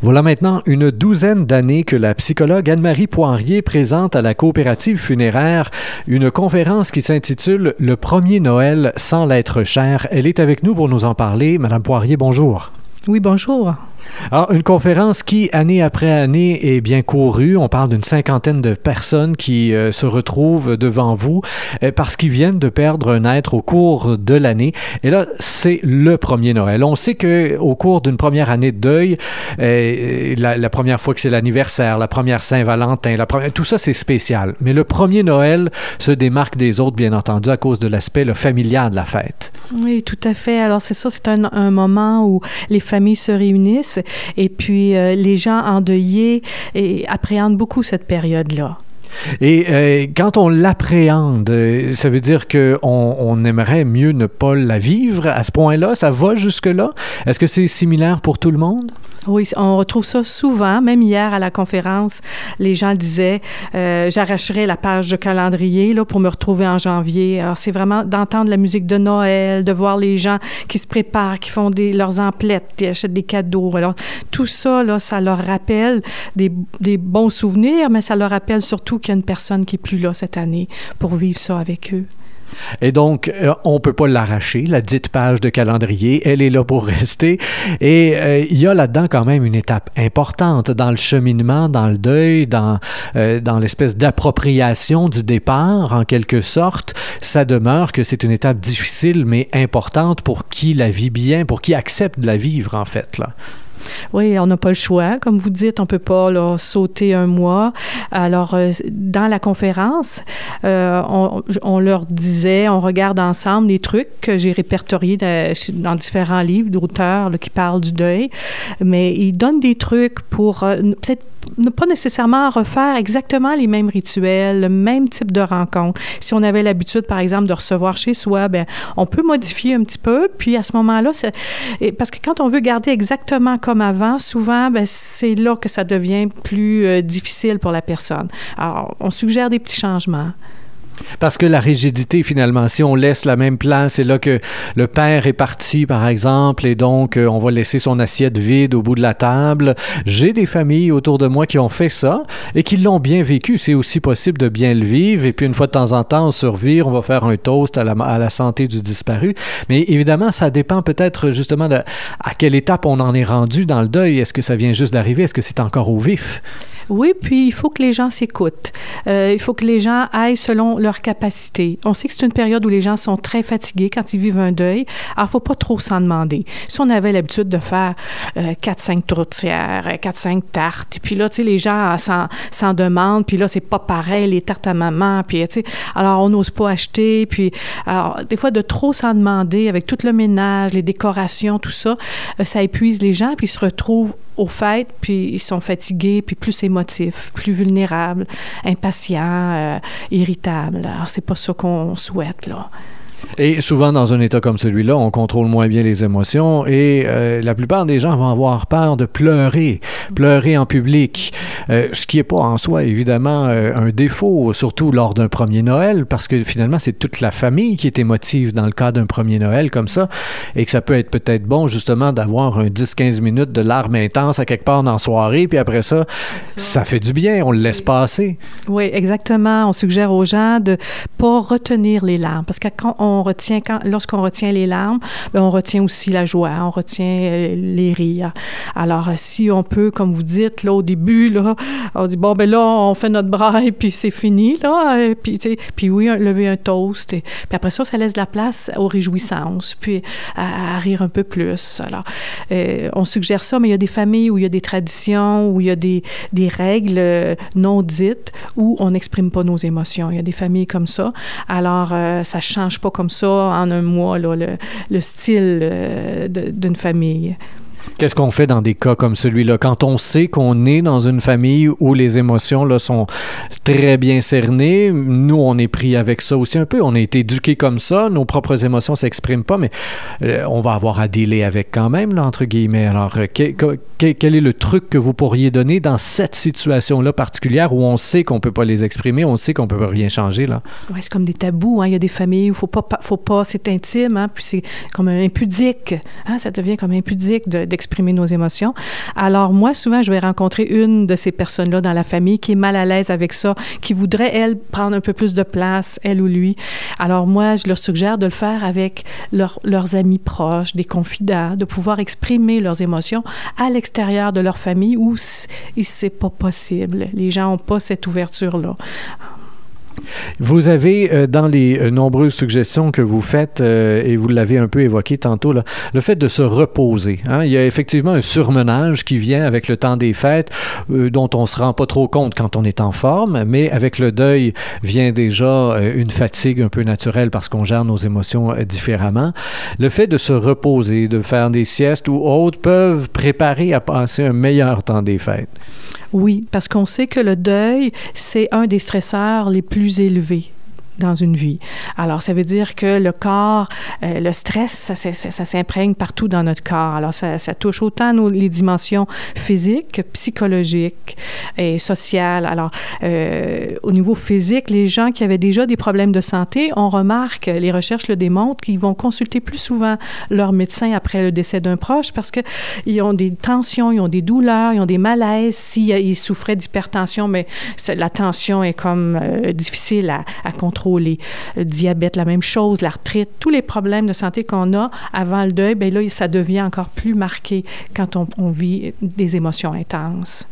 Voilà maintenant une douzaine d'années que la psychologue Anne-Marie Poirier présente à la coopérative funéraire une conférence qui s'intitule Le premier Noël sans l'être cher. Elle est avec nous pour nous en parler. Madame Poirier, bonjour. Oui, bonjour. Alors, une conférence qui, année après année, est bien courue. On parle d'une cinquantaine de personnes qui euh, se retrouvent devant vous euh, parce qu'ils viennent de perdre un être au cours de l'année. Et là, c'est le premier Noël. On sait que au cours d'une première année de deuil, euh, la, première fois que c'est l'anniversaire, la première Saint-Valentin, la première, tout ça, c'est spécial. Mais le premier Noël se démarque des autres, bien entendu, à cause de l'aspect familial de la fête. Oui, tout à fait. Alors, c'est ça, c'est un moment où les familles se réunissent et puis, euh, les gens endeuillés et appréhendent beaucoup cette période-là. Et euh, quand on l'appréhende, euh, ça veut dire qu'on on aimerait mieux ne pas la vivre à ce point-là? Ça va jusque-là? Est-ce que c'est similaire pour tout le monde? Oui, on retrouve ça souvent. Même hier à la conférence, les gens disaient euh, j'arracherai la page de calendrier là, pour me retrouver en janvier. Alors, c'est vraiment d'entendre la musique de Noël, de voir les gens qui se préparent, qui font leurs emplettes, qui achètent des cadeaux. Alors, tout ça, là, ça leur rappelle des, des bons souvenirs, mais ça leur rappelle surtout personne qui est plus là cette année pour vivre ça avec eux. Et donc, euh, on ne peut pas l'arracher, la dite page de calendrier, elle est là pour rester. Et euh, il y a là-dedans quand même une étape importante dans le cheminement, dans le deuil, dans, euh, dans l'espèce d'appropriation du départ, en quelque sorte. Ça demeure que c'est une étape difficile, mais importante pour qui la vit bien, pour qui accepte de la vivre, en fait. Là. Oui, on n'a pas le choix. Comme vous dites, on ne peut pas sauter un mois. Alors, euh, dans la conférence, euh, on, leur disait, on regarde ensemble les trucs que j'ai répertoriés dans différents livres d'auteurs qui parlent du deuil, mais ils donnent des trucs pour euh, peut-être ne pas nécessairement refaire exactement les mêmes rituels, le même type de rencontre. Si on avait l'habitude, par exemple, de recevoir chez soi, ben, on peut modifier un petit peu. Puis à ce moment-là, parce que quand on veut garder exactement comme avant, souvent, ben, c'est là que ça devient plus euh, difficile pour la personne. Alors, on suggère des petits changements. Parce que la rigidité, finalement, si on laisse la même place, c'est là que le père est parti, par exemple, et donc euh, on va laisser son assiette vide au bout de la table. J'ai des familles autour de moi qui ont fait ça et qui l'ont bien vécu. C'est aussi possible de bien le vivre. Et puis, une fois de temps en temps, on survit, on va faire un toast à la, à la santé du disparu. Mais évidemment, ça dépend peut-être justement de à quelle étape on en est rendu dans le deuil. Est-ce que ça vient juste d'arriver? Est-ce que c'est encore au vif? Oui, puis il faut que les gens s'écoutent. Euh, il faut que les gens aillent selon leur capacité. On sait que c'est une période où les gens sont très fatigués quand ils vivent un deuil. Alors, il faut pas trop s'en demander. Si on avait l'habitude de faire euh, 4-5 tourtières, 4-5 tartes, et puis là, tu sais, les gens s'en demandent, puis là, c'est pas pareil, les tartes à maman, puis, tu sais, alors on n'ose pas acheter, puis, alors, des fois, de trop s'en demander avec tout le ménage, les décorations, tout ça, euh, ça épuise les gens, puis ils se retrouvent au fait, puis ils sont fatigués, puis plus émotifs, plus vulnérables, impatients, euh, irritables. Alors, c'est pas ça qu'on souhaite, là. Et souvent, dans un état comme celui-là, on contrôle moins bien les émotions et euh, la plupart des gens vont avoir peur de pleurer, pleurer en public, euh, ce qui n'est pas en soi, évidemment, euh, un défaut, surtout lors d'un premier Noël, parce que finalement, c'est toute la famille qui est émotive dans le cas d'un premier Noël comme ça, et que ça peut être peut-être bon, justement, d'avoir un 10-15 minutes de larmes intenses à quelque part dans la soirée, puis après ça, ça fait du bien, on le laisse passer. Oui, exactement. On suggère aux gens de pas retenir les larmes, parce que quand on lorsqu'on retient les larmes, ben, on retient aussi la joie, on retient euh, les rires. Alors, euh, si on peut, comme vous dites, là, au début, là, on dit, bon, ben là, on fait notre braille, puis c'est fini, là, et puis, puis oui, lever un toast, et, puis après ça, ça laisse de la place aux réjouissances, puis à, rire un peu plus. Alors, euh, on suggère ça, mais il y a des familles où il y a des traditions, où il y a des, des règles non dites, où on n'exprime pas nos émotions. Il y a des familles comme ça. Alors, ça change pas comme ça en un mois, là, le, le style euh, d'une famille. Qu'est-ce qu'on fait dans des cas comme celui-là? Quand on sait qu'on est dans une famille où les émotions là, sont très bien cernées, nous, on est pris avec ça aussi un peu. On a été éduqués comme ça, nos propres émotions ne s'expriment pas, mais euh, on va avoir à dealer avec quand même, entre guillemets. Alors, euh, quel est le truc que vous pourriez donner dans cette situation-là particulière où on sait qu'on ne peut pas les exprimer, on sait qu'on ne peut rien changer? là? C'est comme des tabous. Hein? Il y a des familles où faut pas, faut pas c'est intime, hein? puis c'est comme impudique. Hein? Ça devient comme impudique de exprimer nos émotions. Alors moi, souvent, je vais rencontrer une de ces personnes-là dans la famille qui est mal à l'aise avec ça, qui voudrait, elle, prendre un peu plus de place, elle ou lui. Alors moi, je leur suggère de le faire avec leurs amis proches, des confidents, de pouvoir exprimer leurs émotions à l'extérieur de leur famille où c'est pas possible. Les gens n'ont pas cette ouverture-là. Vous avez, euh, dans les euh, nombreuses suggestions que vous faites, euh, et vous l'avez un peu évoqué tantôt, là, le fait de se reposer. Hein. Il y a effectivement un surmenage qui vient avec le temps des fêtes, dont on ne se rend pas trop compte quand on est en forme, mais avec le deuil vient déjà une fatigue un peu naturelle parce qu'on gère nos émotions différemment. Le fait de se reposer, de faire des siestes ou autres peuvent préparer à passer un meilleur temps des fêtes. Oui, parce qu'on sait que le deuil, c'est un des stresseurs les plus élevés dans une vie. Alors, ça veut dire que le corps, euh, le stress, ça, s'imprègne partout dans notre corps. Alors, ça, touche autant les dimensions physiques, psychologiques et sociales. Alors, euh, au niveau physique, les gens qui avaient déjà des problèmes de santé, on remarque, les recherches le démontrent, qu'ils vont consulter plus souvent leur médecin après le décès d'un proche parce qu'ils ont des tensions, ils ont des douleurs, ils ont des malaises. S'ils souffraient d'hypertension, mais la tension est comme euh, difficile à contrôler les le diabète, la même chose, l'arthrite, tous les problèmes de santé qu'on a avant le deuil, bien là, ça devient encore plus marqué quand on, vit des émotions intenses.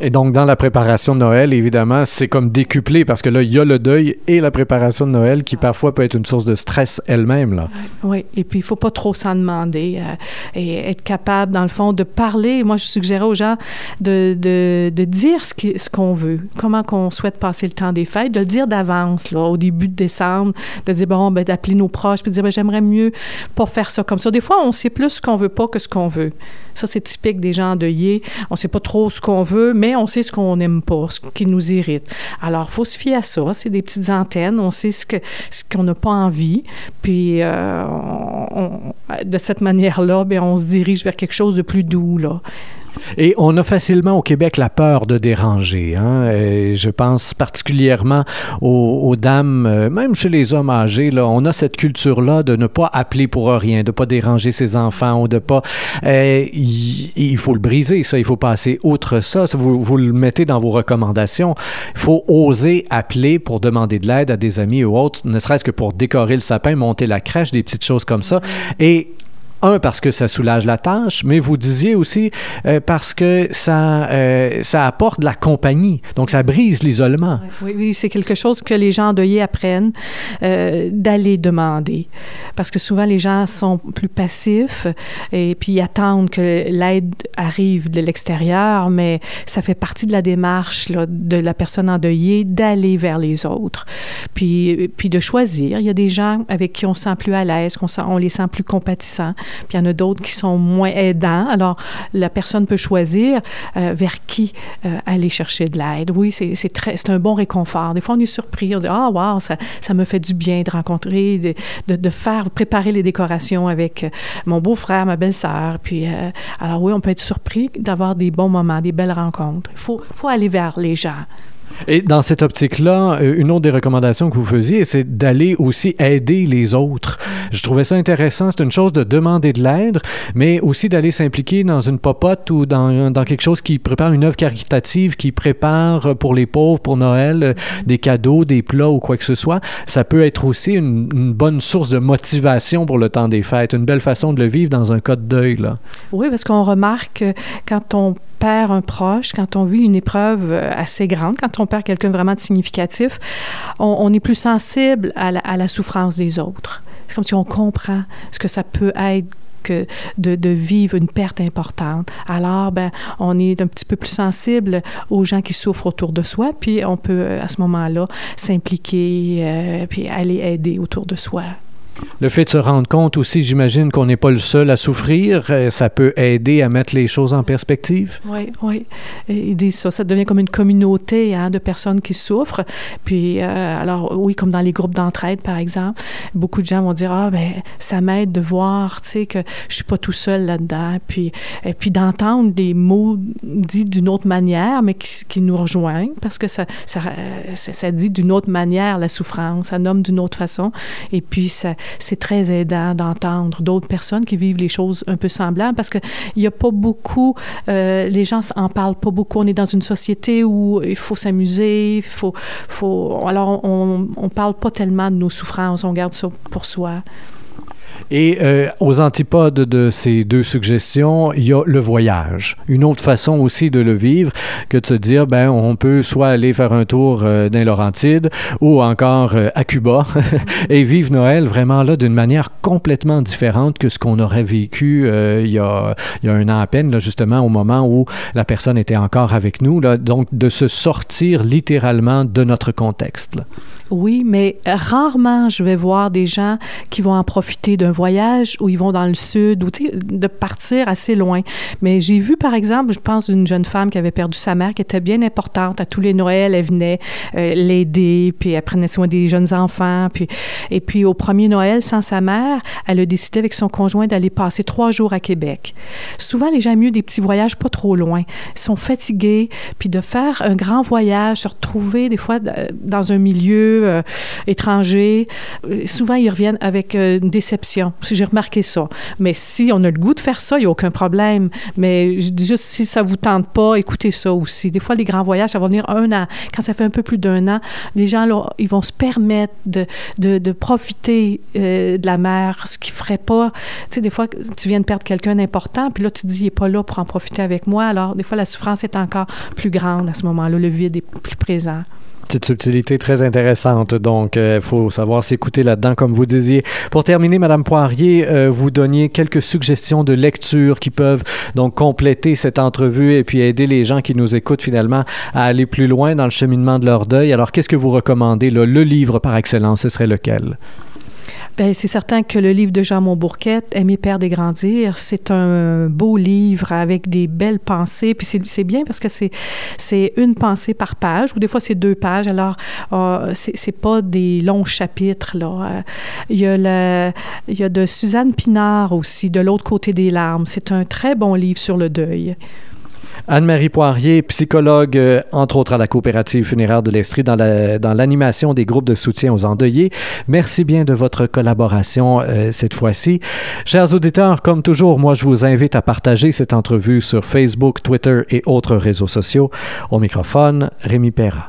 Et donc, dans la préparation de Noël, évidemment, c'est comme décuplé parce que là, il y a le deuil et la préparation de Noël qui parfois peut être une source de stress elle-même. Oui, et puis il ne faut pas trop s'en demander euh, et être capable, dans le fond, de parler. Moi, je suggérais aux gens de, de, de dire ce qu'on veut, comment qu'on souhaite passer le temps des fêtes, de le dire d'avance, là, au début début de décembre, de dire, bon, ben, d'appeler nos proches, puis de dire, ben, j'aimerais mieux pas faire ça comme ça. Des fois, on sait plus ce qu'on veut pas que ce qu'on veut. Ça, c'est typique des gens endeuillés. On sait pas trop ce qu'on veut, mais on sait ce qu'on n'aime pas, ce qui nous irrite. Alors, faut se fier à ça. C'est des petites antennes. On sait ce qu'on n'a pas envie. Puis, euh, de cette manière-là, ben, on se dirige vers quelque chose de plus doux, là. Et on a facilement au Québec la peur de déranger. Hein? je pense particulièrement aux, dames, euh, même chez les hommes âgés, là, on a cette culture-là de ne pas appeler pour rien, de ne pas déranger ses enfants ou de pas... Euh, il, faut le briser, ça. Il faut passer outre ça. Vous, vous le mettez dans vos recommandations. Il faut oser appeler pour demander de l'aide à des amis ou autres, ne serait-ce que pour décorer le sapin, monter la crèche, des petites choses comme ça. Et un, parce que ça soulage la tâche, mais vous disiez aussi euh, parce que ça, euh, ça apporte de la compagnie. Donc, ça brise l'isolement. Oui, oui, c'est quelque chose que les gens endeuillés apprennent euh, d'aller demander. Parce que souvent, les gens sont plus passifs et puis attendent que l'aide arrive de l'extérieur, mais ça fait partie de la démarche de la personne endeuillée d'aller vers les autres. Puis, puis de choisir. Il y a des gens avec qui on se sent plus à l'aise, qu'on on les sent plus compatissants. Puis il y en a d'autres qui sont moins aidants. Alors, la personne peut choisir euh, vers qui euh, aller chercher de l'aide. Oui, c'est un bon réconfort. Des fois, on est surpris. On dit, ah, oh, wow, ça, ça me fait du bien de rencontrer, de, de, faire, préparer les décorations avec euh, mon beau-frère, ma belle-sœur. Puis, alors oui, on peut être surpris d'avoir des bons moments, des belles rencontres. Il faut, faut aller vers les gens. Et dans cette optique-là, une autre des recommandations que vous faisiez, c'est d'aller aussi aider les autres. Je trouvais ça intéressant. C'est une chose de demander de l'aide, mais aussi d'aller s'impliquer dans une popote ou dans, dans, quelque chose qui prépare une œuvre caritative, qui prépare pour les pauvres, pour Noël, euh, des cadeaux, des plats ou quoi que ce soit. Ça peut être aussi une, bonne source de motivation pour le temps des fêtes, une belle façon de le vivre dans un cas de deuil. Oui, parce qu'on remarque quand on perd un proche, quand on vit une épreuve euh, assez grande, quand on perd quelqu'un vraiment de significatif, on, est plus sensible à la, souffrance des autres. C'est comme si on comprend ce que ça peut être que de, vivre une perte importante. Alors, ben, on est un petit peu plus sensible aux gens qui souffrent autour de soi, puis on peut euh, à ce moment-là s'impliquer, euh, puis aller aider autour de soi. Le fait de se rendre compte aussi, j'imagine qu'on n'est pas le seul à souffrir, euh, ça peut aider à mettre les choses en perspective. Oui, oui. Ils disent ça. Ça devient comme une communauté hein, de personnes qui souffrent. Puis, euh, alors, oui, comme dans les groupes d'entraide, par exemple, beaucoup de gens vont dire Ah, ben, ça m'aide de voir, tu sais, que je suis pas tout seul là-dedans. Puis, et puis d'entendre des mots dits d'une autre manière, mais qui, nous rejoignent, parce que ça, ça, ça, ça dit d'une autre manière la souffrance, ça nomme d'une autre façon. Et puis, ça, c'est très aidant d'entendre d'autres personnes qui vivent les choses un peu semblables parce qu'il n'y a pas beaucoup, euh, les gens en parlent pas beaucoup. On est dans une société où il faut s'amuser, faut, faut, alors on, on parle pas tellement de nos souffrances, on garde ça pour soi. Et euh, aux antipodes de ces deux suggestions, il y a le voyage. Une autre façon aussi de le vivre que de se dire, ben, on peut soit aller faire un tour euh, dans Laurentides ou encore euh, à Cuba et vivre Noël vraiment là d'une manière complètement différente que ce qu'on aurait vécu euh, il, y a, il y a un an à peine, là, justement au moment où la personne était encore avec nous. Là, donc, de se sortir littéralement de notre contexte. Oui, mais rarement je vais voir des gens qui vont en profiter d'un voyage où ils vont dans le sud ou de partir assez loin. Mais j'ai vu, par exemple, je pense d'une jeune femme qui avait perdu sa mère, qui était bien importante. À tous les Noëls, elle venait euh, l'aider, puis elle prenait soin des jeunes enfants. Puis, et puis au premier Noël, sans sa mère, elle a décidé avec son conjoint d'aller passer trois jours à Québec. Souvent, les gens aiment mieux des petits voyages pas trop loin. Ils sont fatigués, puis de faire un grand voyage, se retrouver des fois dans un milieu euh, étrangers, euh, souvent ils reviennent avec euh, une déception. J'ai remarqué ça. Mais si on a le goût de faire ça, il n'y a aucun problème. Mais juste, si ça ne vous tente pas, écoutez ça aussi. Des fois, les grands voyages, ça va venir un an. Quand ça fait un peu plus d'un an, les gens, là, ils vont se permettre de, profiter de la mer, ce qu'ils ne feraient pas. Tu sais, des fois, tu viens de perdre quelqu'un d'important, puis là, tu te dis, il n'est pas là pour en profiter avec moi. Alors, des fois, la souffrance est encore plus grande à ce moment-là. Le vide est plus présent. Petite subtilité très intéressante. Donc, il euh, faut savoir s'écouter là-dedans, comme vous disiez. Pour terminer, Madame Poirier, euh, vous donniez quelques suggestions de lecture qui peuvent donc compléter cette entrevue et puis aider les gens qui nous écoutent finalement à aller plus loin dans le cheminement de leur deuil. Alors, qu'est-ce que vous recommandez? Le livre par excellence, ce serait lequel? Bien, c'est certain que le livre de Jean Montbourquette, Aimer, perdre et grandir, c'est un beau livre avec des belles pensées. Puis c'est bien parce que c'est c'est une pensée par page, ou des fois c'est deux pages. Alors, euh, c'est pas des longs chapitres. Là. Euh, il, y a le, il y a de Suzanne Pinard aussi, De l'autre côté des larmes. C'est un très bon livre sur le deuil. Anne-Marie Poirier, psychologue, euh, entre autres à la coopérative funéraire de l'Estrie, dans l'animation des groupes de soutien aux endeuillés. Merci bien de votre collaboration euh, cette fois-ci. Chers auditeurs, comme toujours, moi, je vous invite à partager cette entrevue sur Facebook, Twitter et autres réseaux sociaux. Au microphone, Rémi Perra.